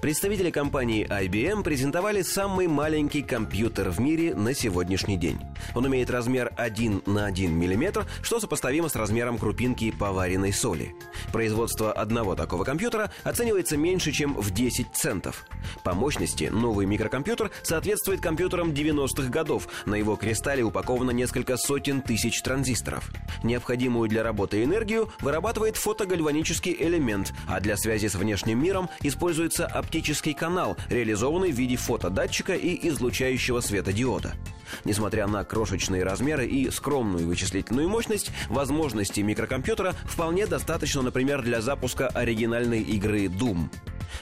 Представители компании IBM презентовали самый маленький компьютер в мире на сегодняшний день. Он имеет размер 1 на 1 мм, что сопоставимо с размером крупинки поваренной соли. Производство одного такого компьютера оценивается меньше, чем в 10 центов. По мощности новый микрокомпьютер соответствует компьютерам 90-х годов. На его кристалле упаковано несколько сотен тысяч транзисторов. Необходимую для работы энергию вырабатывает фотогальванический элемент, а для связи с внешним миром используется оптический канал, реализованный в виде фотодатчика и излучающего светодиода. Несмотря на крошечные размеры и скромную вычислительную мощность, возможностей микрокомпьютера вполне достаточно, например, для запуска оригинальной игры Doom.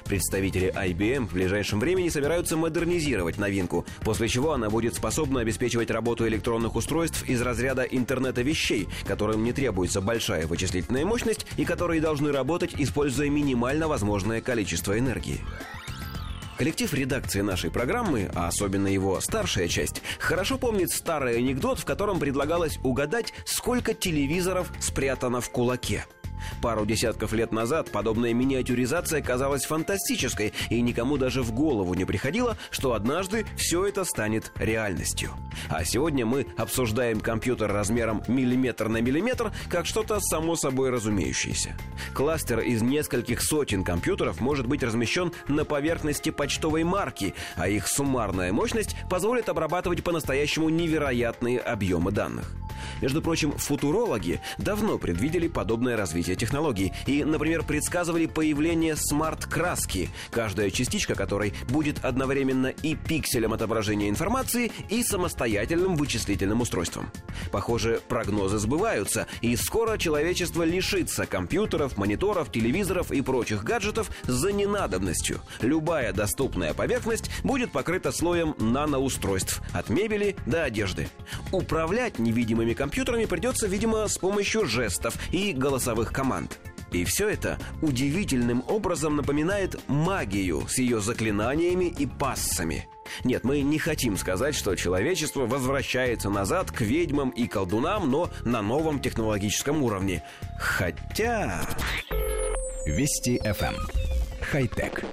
Представители IBM в ближайшем времени собираются модернизировать новинку, после чего она будет способна обеспечивать работу электронных устройств из разряда интернета вещей, которым не требуется большая вычислительная мощность и которые должны работать, используя минимально возможное количество энергии. Коллектив редакции нашей программы, а особенно его старшая часть, хорошо помнит старый анекдот, в котором предлагалось угадать, сколько телевизоров спрятано в кулаке – Пару десятков лет назад подобная миниатюризация казалась фантастической, и никому даже в голову не приходило, что однажды все это станет реальностью. А сегодня мы обсуждаем компьютер размером миллиметр на миллиметр как что-то само собой разумеющееся. Кластер из нескольких сотен компьютеров может быть размещен на поверхности почтовой марки, а их суммарная мощность позволит обрабатывать по-настоящему невероятные объемы данных. Между прочим, футурологи давно предвидели подобное развитие технологий и, например, предсказывали появление смарт-краски, каждая частичка которой будет одновременно и пикселем отображения информации, и самостоятельным вычислительным устройством. Похоже, прогнозы сбываются, и скоро человечество лишится компьютеров, мониторов, телевизоров и прочих гаджетов за ненадобностью. Любая доступная поверхность будет покрыта слоем наноустройств, от мебели до одежды. Управлять невидимыми компьютерами придется, видимо, с помощью жестов и голосовых команд. И все это удивительным образом напоминает магию с ее заклинаниями и пассами. Нет, мы не хотим сказать, что человечество возвращается назад к ведьмам и колдунам, но на новом технологическом уровне. Хотя... Вести FM. Эм. Хай-тек.